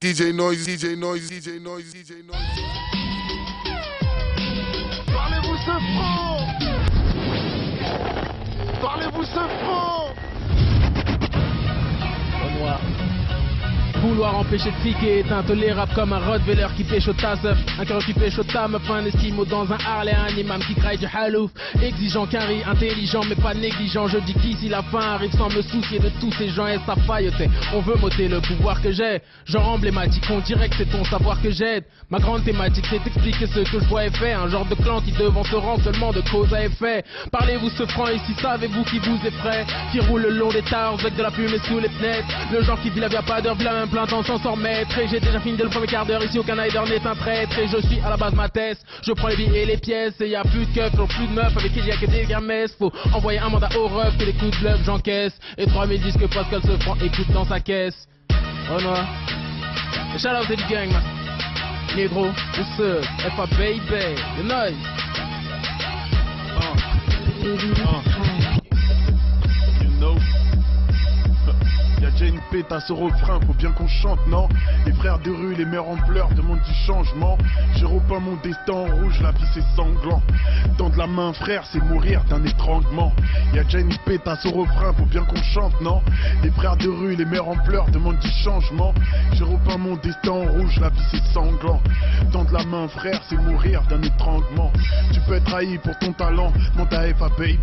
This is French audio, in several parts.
DJ Noise, DJ Noise, DJ Noise, DJ Noise. Parlez-vous ce franc Parlez-vous ce franc Au noir. Vouloir empêcher de cliquer est intolérable comme un Rottweiler qui pêche au tasse Un cœur qui pêche au tam, un esquimau dans un Harley Un imam qui craille du halouf. Exigeant qu'un intelligent mais pas négligent. Je dis qu'ici la fin arrive sans me soucier de tous ces gens et sa failleté On veut m'ôter le pouvoir que j'ai. Genre emblématique, on dirait que c'est ton savoir que j'aide. Ma grande thématique c'est d'expliquer ce que je vois et fait. Un genre de clan qui devant se rend seulement de cause à effet. Parlez-vous ce franc ici, savez-vous qui vous effraie? Qui roule le long des tars avec de la fumée sous les fenêtres? Le genre qui vit la vie pas d'heure, v'là un plein temps sans s'en remettre Et j'ai déjà fini de le premier quart d'heure ici aucun Heider n'est un traître Et je suis à la base ma thèse. Je prends les billets et les pièces Et y a plus de keufs, plus de meufs Avec qui y a que des gamesses. Faut envoyer un mandat au ref Que les coups de j'encaisse. Et 3000 disques Pascal se prend écoute dans sa caisse. Oh non. Shout out to gang man. Negro, what's up? F.A. baby, the noise. You Déjà une à ce refrain, faut bien qu'on chante, non? Les frères de rue, les mères en pleurs demandent du changement. J'ai repeint mon destin en rouge, la vie c'est sanglant. Tendre la main frère, c'est mourir d'un étranglement. Y'a déjà une à ce refrain, faut bien qu'on chante, non? Les frères de rue, les mères en pleurs demandent du changement. J'ai repeint mon destin en rouge, la vie c'est sanglant. Tendre la main frère, c'est mourir d'un étranglement. Tu peux être trahi pour ton talent, mon FA baby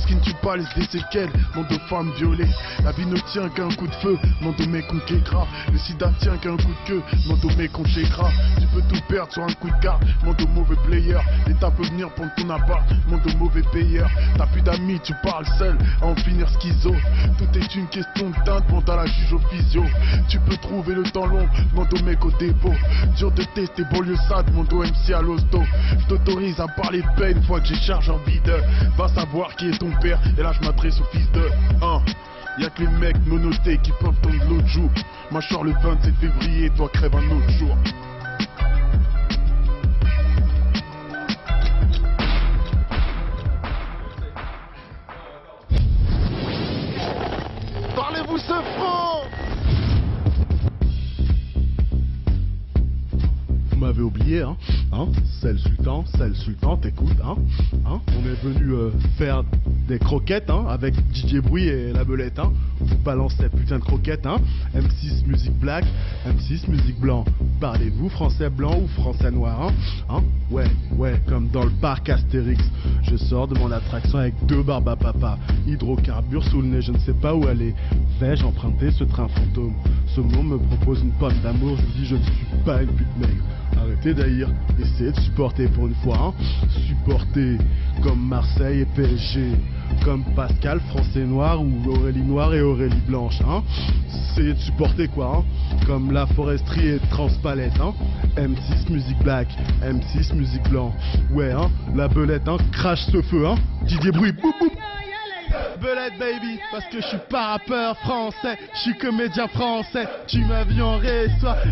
Ce qui ne tue pas laisse des séquelles, mon de femmes violées. La vie ne tient qu'un coup de feu, mon de gras Le sida tient qu'un coup de queue, mon de gras Tu peux tout perdre sur un coup de carte, mon de mauvais player. L'État peut venir prendre ton appart, mon de mauvais payeur. T'as plus d'amis, tu parles seul, à en finir schizo. Tout est une question de teinte, bon t'as la juge au physio. Tu peux trouver le temps long, mon de mec au dépôt. Dur de tester banlieue sad, mon dos MC à l'hosto. Je t'autorise à parler de paix une fois que j'ai charge en vide Va savoir qui est ton père, et là je m'adresse au fils de 1 Y'a que les mecs monotés qui peuvent tendre l'autre jour. Ma le 27 février, toi crève un autre jour. Parlez-vous ce franc Vous m'avez oublié, hein, hein? C'est le sultan, c'est le sultan, t'écoutes, hein, hein? On est venu euh, faire des croquettes, hein, avec Didier Bruy et la belette, hein. Vous balancez putain de croquettes, hein. M6 musique black, M6 musique blanc. Parlez-vous français blanc ou français noir, hein? Hein? Ouais, ouais, comme dans le parc Astérix. Je sors de mon attraction avec deux barbes à papa. Hydrocarbures sous le nez, je ne sais pas où aller. Vais-je emprunter ce train fantôme? Ce mot me propose une pomme d'amour, je dis je ne suis pas une pute maigre. Arrêtez d'haïr, essayez de supporter pour une fois, hein. Supporter comme Marseille et PSG, comme Pascal, français noir ou Aurélie noire et Aurélie blanche, hein. Essayez de supporter quoi, hein. Comme la foresterie et Transpalette, hein. M6 musique black, M6 musique blanc. Ouais, hein. La belette, hein. Crache ce feu, hein. Didier Bruit, boum. Baby, parce que je suis pas rappeur français, je suis comédien français. Tu m'as vu en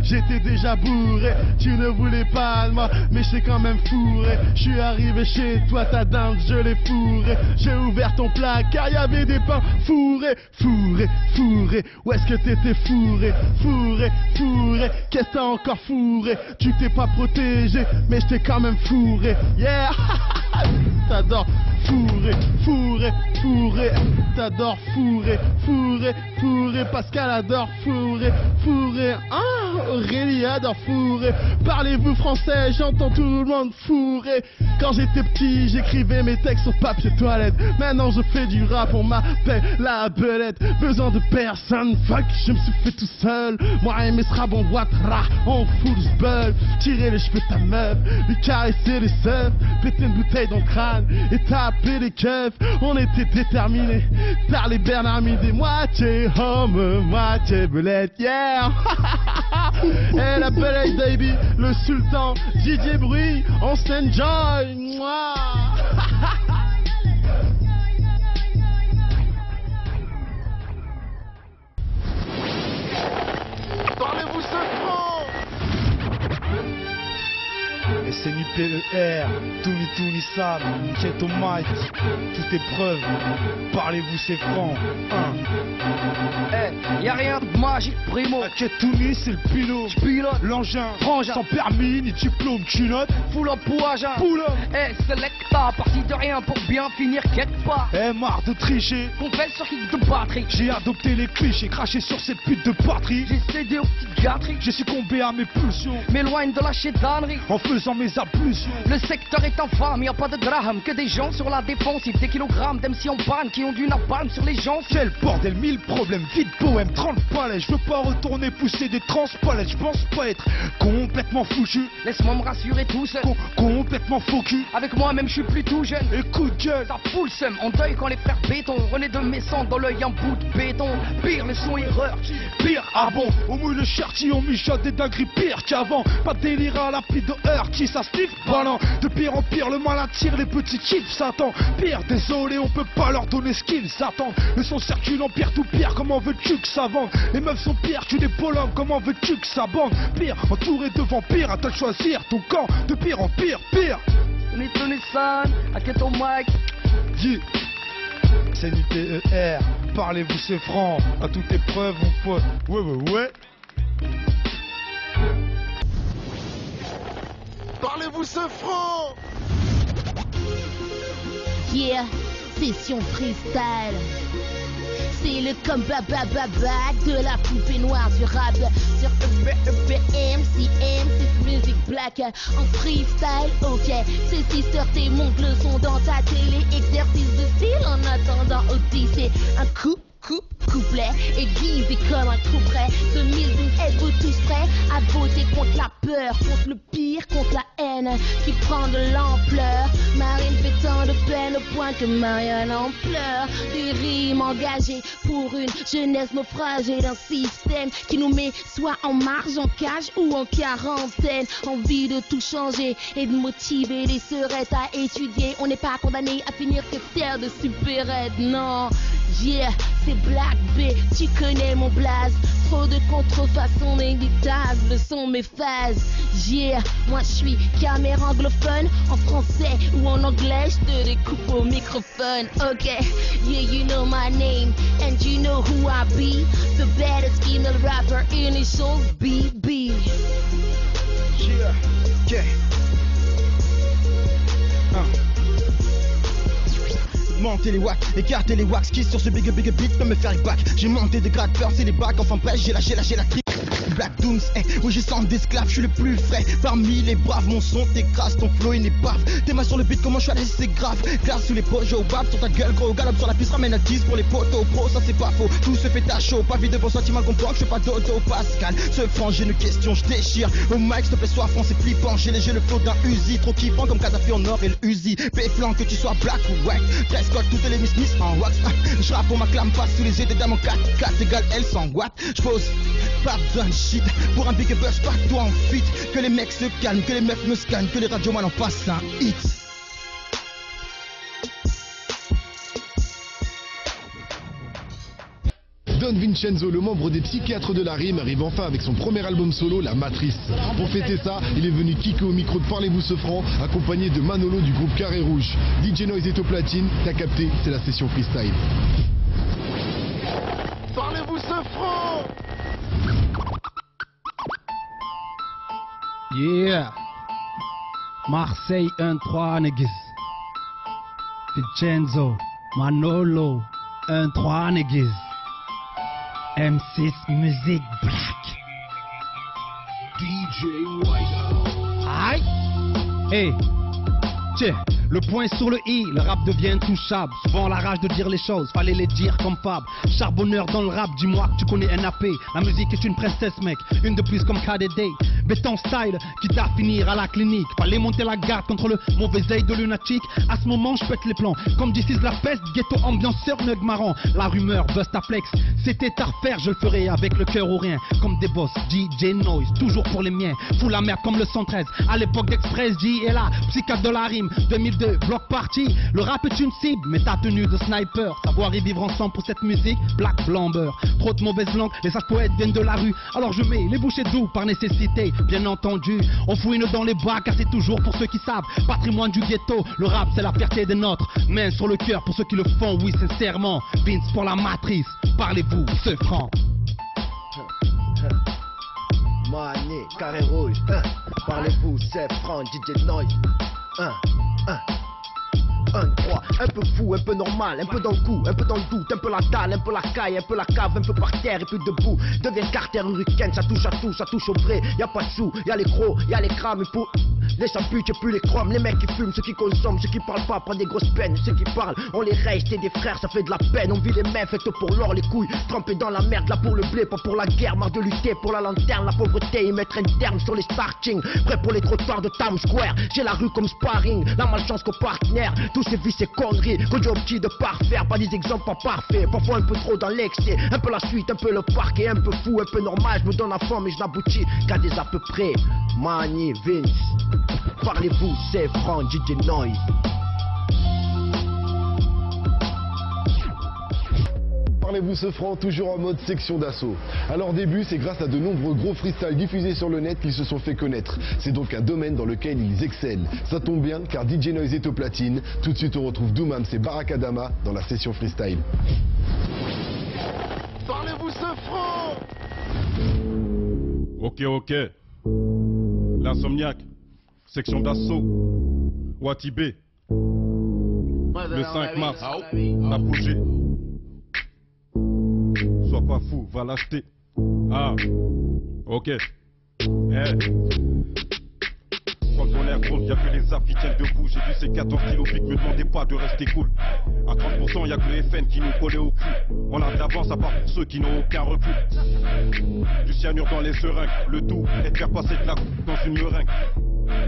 j'étais déjà bourré. Tu ne voulais pas de moi, mais j'étais quand même fourré. Je suis arrivé chez toi, ta dinde, je l'ai fourré. J'ai ouvert ton placard, y avait des pains fourrés, fourrés, fourrés. Où est-ce que t'étais fourré, fourré, fourré Qu'est-ce que t'as encore fourré? Tu t'es pas protégé, mais j'étais quand même fourré. Yeah, t'adores fourré, fourré, fourré. T'adores fourré, fourré, fourré. Pascal adore fourré, fourré. Ah, Aurélie adore fourré. Parlez-vous français, j'entends tout le monde fourré. Quand j'étais petit, j'écrivais mes textes sur papier toilette. Maintenant je fais du rap, on m'appelle la belette. Besoin de personne, fuck, je me suis fait tout seul. Moi et mes sera bon boîte, on fout le bug. Tirer les cheveux de ta meuf, lui caresser les seufs, péter une bouteille dans le crâne et taper les keufs. On était déterminés par les Bernard Midi, moitié homme, moitié belette, yeah! Et la belette baby, le sultan, Didier Bruy, on s'enjoy! Parlez-vous ce franc Et c'est ni NITER, Tony Tony Sam, Cheto Mike, toute épreuve, parlez-vous c'est franc, hein. Eh, y a rien de magique, primo. Tony c'est le pilote, Pilote, l'engin, frangin, sans permis ni diplôme, culotte, full up ou agent. poule Eh, selecta, parti de rien pour bien finir quelque part. Eh marre de tricher, fait sur kick de batterie. j'ai adopté les clichés, craché sur cette pute de patrie, J'ai cédé aux petites gâteries. j'ai succombé à mes pulsions, M'éloigne de la chédanerie. en faisant mes Le secteur est infâme, y a pas de drame, que des gens sur la défensive, des kilogrammes d'MC en panne qui ont du napalm sur les gens. Quel bordel, mille problèmes, vite poème, 30 palais, je veux pas retourner pousser des transpalettes, je pense pas être complètement foutu, Laisse-moi me rassurer tout seul. com- complètement cul. Avec moi-même, je suis plus tout jeune. Écoute gueule, Ça fout le seum, en deuil quand les frères béton René de mes sangs dans l'œil un bout de béton Pire le son erreur pire, ah bon, au mouille le chartier, on mijote des dingueries pire qu'avant, pas de délire à la pile de heure, qui ça de pire en pire, le mal attire les petits kiffs, Satan, pire, désolé, on peut pas leur donner ce qu'ils s'attendent, le son circule en pire tout pire, comment veux-tu que ça vende, les meufs sont pires que des polonnes, comment veux-tu que ça bande, pire, entouré de vampires, à toi de choisir ton camp, de pire en pire, pire, Tony Tony San, Aketo Mike Yeah. C'est l'ITER, parlez-vous c'est franc, à toute épreuve on peut... Ouais ouais ouais Parlez-vous ce franc Yeah, session freestyle. C'est le combat de la poupée noire du rap sur EBM, CM, c'est musique black en freestyle. Ok, c'est sister, t'es monte le dans ta télé. Exercice de style en attendant aussi, c'est un coup. Coupe, couplet, aiguisé comme un coup près. Ce mille êtes-vous tous prêts à voter contre la peur, contre le pire, contre la haine qui prend de l'ampleur. Marine fait tant de peine au point que Marianne en pleure. Des rimes engagées pour une jeunesse naufragée d'un système qui nous met soit en marge, en cage ou en quarantaine. Envie de tout changer et de motiver les seurettes à étudier. On n'est pas condamné à finir que terre de supérette, non. Yeah, c'est Black B, tu connais mon blaze. Trop de contrefaçons inévitables sont mes phases. Yeah, moi je suis caméra anglophone, en français ou en anglais, je te découpe au microphone. Ok, yeah, you know my name, and you know who I be. The baddest female rapper, initials BB. Yeah, yeah. Monter les watts, écarter les wax qui sur ce big big beat peut me faire back. J'ai monté des grades, percé les bacs, enfin bref, j'ai lâché, lâché la trique. Black Dooms, eh, oui j'ai sens d'esclave, je suis le plus frais. Parmi les braves, mon son t'écrase, ton flow il n'est pas Tes mains sur le beat, comment je suis à c'est grave. Glace sous les poches, au bab sur ta gueule, gros galop sur la piste, ramène à 10 pour les potos Pro, ça c'est pas faux, tout se fait à chaud Pas vide de bons sentiments, comprends que je fais pas d'auto Pascal, ce franc, j'ai une question, je déchire. Au mic, s'il te plaît, sois franc, c'est flippant J'ai léger le flow d'un Uzi, trop kiffant comme Kadhafi en or et le Uzi. Péflant, que tu sois black ou white. Dress code, toutes les miss en wax. Ah, Je rappe pour ma clame, passe sous les yeux des dames en 4 4 égale L 100 watts. Je pose pas besoin de shit Pour un big buzz, pas toi en fit Que les mecs se calment, que les meufs me scannent Que les radios en passent un hit Don Vincenzo, le membre des psychiatres de la rime, arrive enfin avec son premier album solo, La Matrice. Pour fêter ça, il est venu kicker au micro de Parlez-vous ce franc, accompagné de Manolo du groupe Carré Rouge. DJ Noise est au platine, t'as capté, c'est la session freestyle. Parlez-vous ce franc Yeah. Marseille 1-3 niggas. Vincenzo, Manolo 1-3 niggas. M6 Music Black. DJ White. Aïe. Hey. Tiens. Le point sur le i, le rap devient touchable. Souvent la rage de dire les choses, fallait les dire comme Fab. Charbonneur dans le rap, dis-moi que tu connais NAP. La musique est une princesse, mec, une de plus comme KDD. Béton style, quitte à finir à la clinique. Fallait monter la garde contre le mauvais œil de lunatique. À ce moment, je pète les plans. Comme d'ici la peste, ghetto ambianceur, neug marrant. La rumeur, Bustaplex, c'était à refaire, je le ferai avec le cœur ou rien. Comme des boss, DJ Noise, toujours pour les miens. Fous la merde comme le 113. À l'époque d'Express, J est là, psychiatre de la rime. 2002, bloc party. Le rap est une cible, mais ta tenue de sniper. Savoir y vivre ensemble pour cette musique, black blamber. Trop de mauvaises langues, les sages poètes viennent de la rue. Alors je mets les bouchées doux par nécessité. bien entendu. On fouine dans les bois car c'est toujours pour ceux qui savent. Patrimoine du ghetto, le rap c'est la fierté des nôtres. Main sur le cœur pour ceux qui le font, oui sincèrement. Vince pour la matrice, parlez-vous, ce franc. Mani, carré rouge, hein. Parlez-vous, c'est franc, DJ Noise. Hein, ఆ. Un peu fou, un peu normal, un peu dans le coup, un peu dans le doute Un peu la dalle, un peu la caille, un peu la cave, un peu par terre et puis debout. Deviens carter hurricane, ça touche à tout, ça touche au vrai. Y'a pas de sous, y'a les crocs, y'a les crames Et pour les champuts, j'ai plus les chromes Les mecs qui fument, ceux qui consomment, ceux qui parlent pas Prennent des grosses peines, ceux qui parlent, on les reste T'es des frères, ça fait de la peine, on vit les mêmes Faites pour l'or, les couilles, trempés dans la merde Là pour le blé, pas pour la guerre, marre de lutter Pour la lanterne, la pauvreté, y mettre un terme Sur les starting, prêt pour les trottoirs de Times Square J'ai la rue comme sparring, la malchance qu'au partenaire ces vies, ces conneries, j'ai au petit de parfaire, pas des exemples pas parfaits, parfois un peu trop dans l'excès, un peu la suite, un peu le parquet, un peu fou, un peu normal, je me donne la forme mais je n'aboutis qu'à des à peu près, Mani, Vince, parlez-vous, c'est franc, DJ Noise. Parlez-vous ce franc, toujours en mode section d'assaut. À leur début, c'est grâce à de nombreux gros freestyles diffusés sur le net qu'ils se sont fait connaître. C'est donc un domaine dans lequel ils excellent. Ça tombe bien car DJ Noise est au platine. Tout de suite, on retrouve Doomam et Barakadama dans la session freestyle. Parlez-vous ce franc Ok, ok. L'insomniaque. Section d'assaut. Watibé. Le 5 mars. Apogée. Pas fou, va l'acheter. Ah. Ok. Eh. Quand on air gros, y'a que les arbres qui tiennent debout. J'ai vu ces 14 kilos piques, me demandez pas de rester cool. À 30%, y'a que le FN qui nous collait au cul. On a de l'avance à part pour ceux qui n'ont aucun recul. Du cyanure dans les seringues, le tout est de faire passer de la coupe dans une meringue.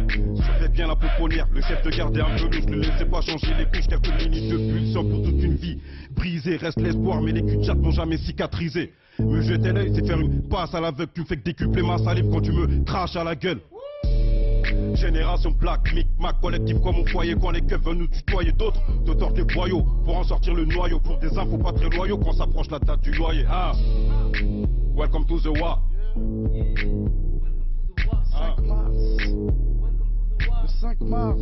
Surveille bien la pouponnière, le chef de garde un peu louche, ne laissez pas changer les couches, quelques minutes de pulsion pour toute une vie. Brisé, reste l'espoir, mais les culs de n'ont jamais cicatrisé. Me jeter l'œil, c'est faire une passe à l'aveugle, tu me fais que décupler ma salive quand tu me craches à la gueule. Génération plaque, mic, mac, collectif comme mon foyer Quand les keufs veulent nous tutoyer d'autres Te tordent des boyaux pour en sortir le noyau Pour des infos pas très loyaux quand s'approche la date du loyer Ah Welcome to the war Le 5 mars,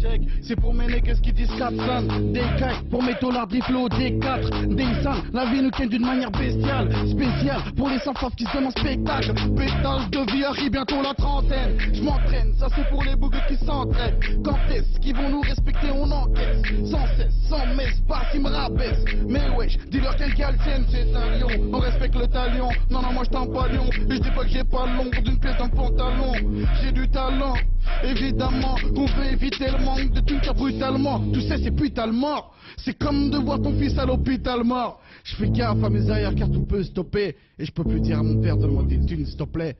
check, c'est pour mes nègres qui disent 4 cents, des cailles, pour mes dollars, des flots, des 4, des cents, la vie nous ken d'une manière bestiale, spéciale, pour les sans qui se en spectacle, pétage de vie arrive bientôt la trentaine, je m'entraîne, ça c'est pour les bougues qui s'entraînent, quand est-ce qu'ils vont nous respecter, on encaisse, sans cesse, sans messe, pas qui me rabaisse, mais wesh, dis-leur quel tienne, c'est un lion, on respecte le talion, non non moi je t'en pas lion, et je dis pas que j'ai pas l'ombre d'une pièce d'un pantalon, j'ai du talent, Évidemment qu'on veut éviter le manque de thunes car brutalement. Tu sais c'est putain mort. C'est comme de voir ton fils à l'hôpital mort. Je fais gaffe à mes arrières car tout peut stopper. Et je peux plus dire à mon père donne-moi des thunes s'il te plaît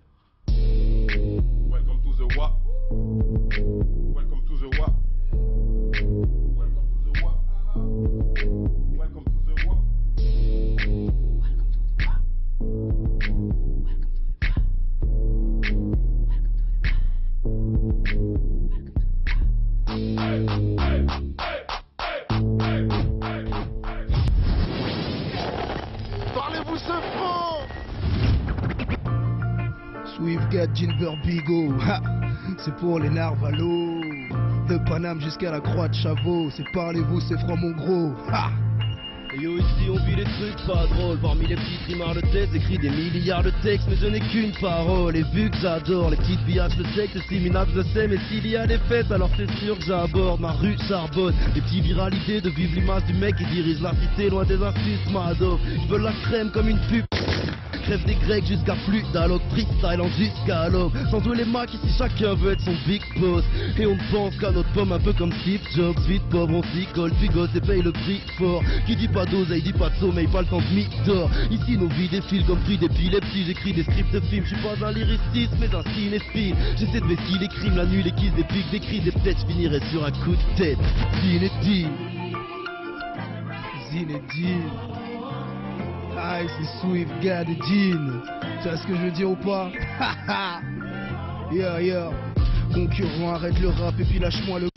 Gilbert Bigot. Ha, C'est pour les narvalos De Paname jusqu'à la croix de Chavot C'est parlez-vous c'est franc mon gros. Yo ici on vit des trucs pas drôles. Parmi les petits trimards de tête J'écris des milliards de textes Mais je n'ai qu'une parole. Et vu que j'adore les petites billages de sexe Si minable je sais mais s'il y a des fêtes Alors c'est sûr que j'aborde ma rue Charbonne. Les petits viralités de vivre l'image du mec Qui dirige la cité loin des artistes Mado Je veux la crème comme une pub Crève des grecs jusqu'à plus d'alloc Freestyle en jusqu'à l'homme Sans tous les macs ici chacun veut être son big boss. Et on pense qu'à notre pomme un peu comme Steve Jobs. Vite pauvre on s'y colle. Puis gosse et paye le prix fort. Qui dit pas d'oseille dit pas de sommeil pas le temps de mythe Ici nos vies défilent comme prix d'épilepsie J'écris des scripts de films. Je suis pas un lyriciste mais un cinéphile. J'essaie de vestir les crimes la nuit les kisses des pics des cris des peut-être je finirai sur un coup de tête. Zinedine. Zinedine Aïe c'est Swiftgat et Jean. Tu vois ce que je veux dire ou pas? Yeah yeah Concurrent arrête le rap et puis lâche-moi le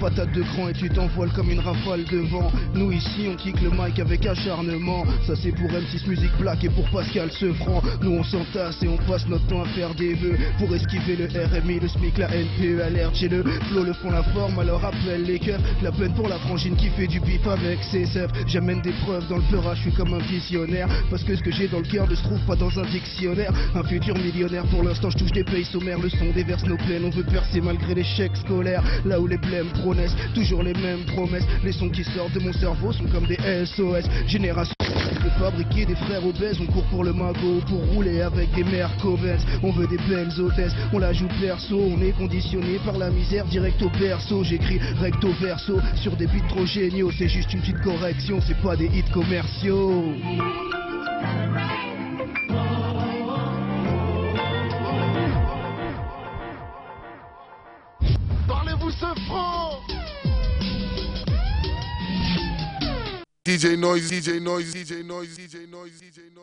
patate de cran et tu t'envoles comme une rafale de vent. Nous ici on kick le mic avec acharnement. Ça c'est pour M6 Musique Black et pour Pascal Sefranc. Nous on s'entasse et on passe notre temps à faire des vœux pour esquiver le RMI, le SMIC, la NPE, alerte. J'ai le flow, le fond, la forme, alors appelle les cœurs. La peine pour la frangine qui fait du bif avec ses sèvres. J'amène des preuves dans le peurage, je suis comme un visionnaire. Parce que ce que j'ai dans le cœur ne se trouve pas dans un dictionnaire. Un futur millionnaire, pour l'instant je touche des pays sommaires. Le son déverse nos plaines, on veut percer malgré l'échec scolaire. Là où les blêmes pronaissent, toujours les mêmes promesses. Les sons qui sortent de mon cerveau sont comme des SOS. Génération de fabriquer des frères obèses, on court pour le magot, pour rouler avec des mères. On veut des belles hôtesses, on la joue perso, on est conditionné par la misère direct au berceau. J'écris recto verso sur des beats trop géniaux, c'est juste une petite correction, c'est pas des hits commerciaux. DJ Noise, DJ Noise, DJ Noise, DJ Noise, DJ Noise.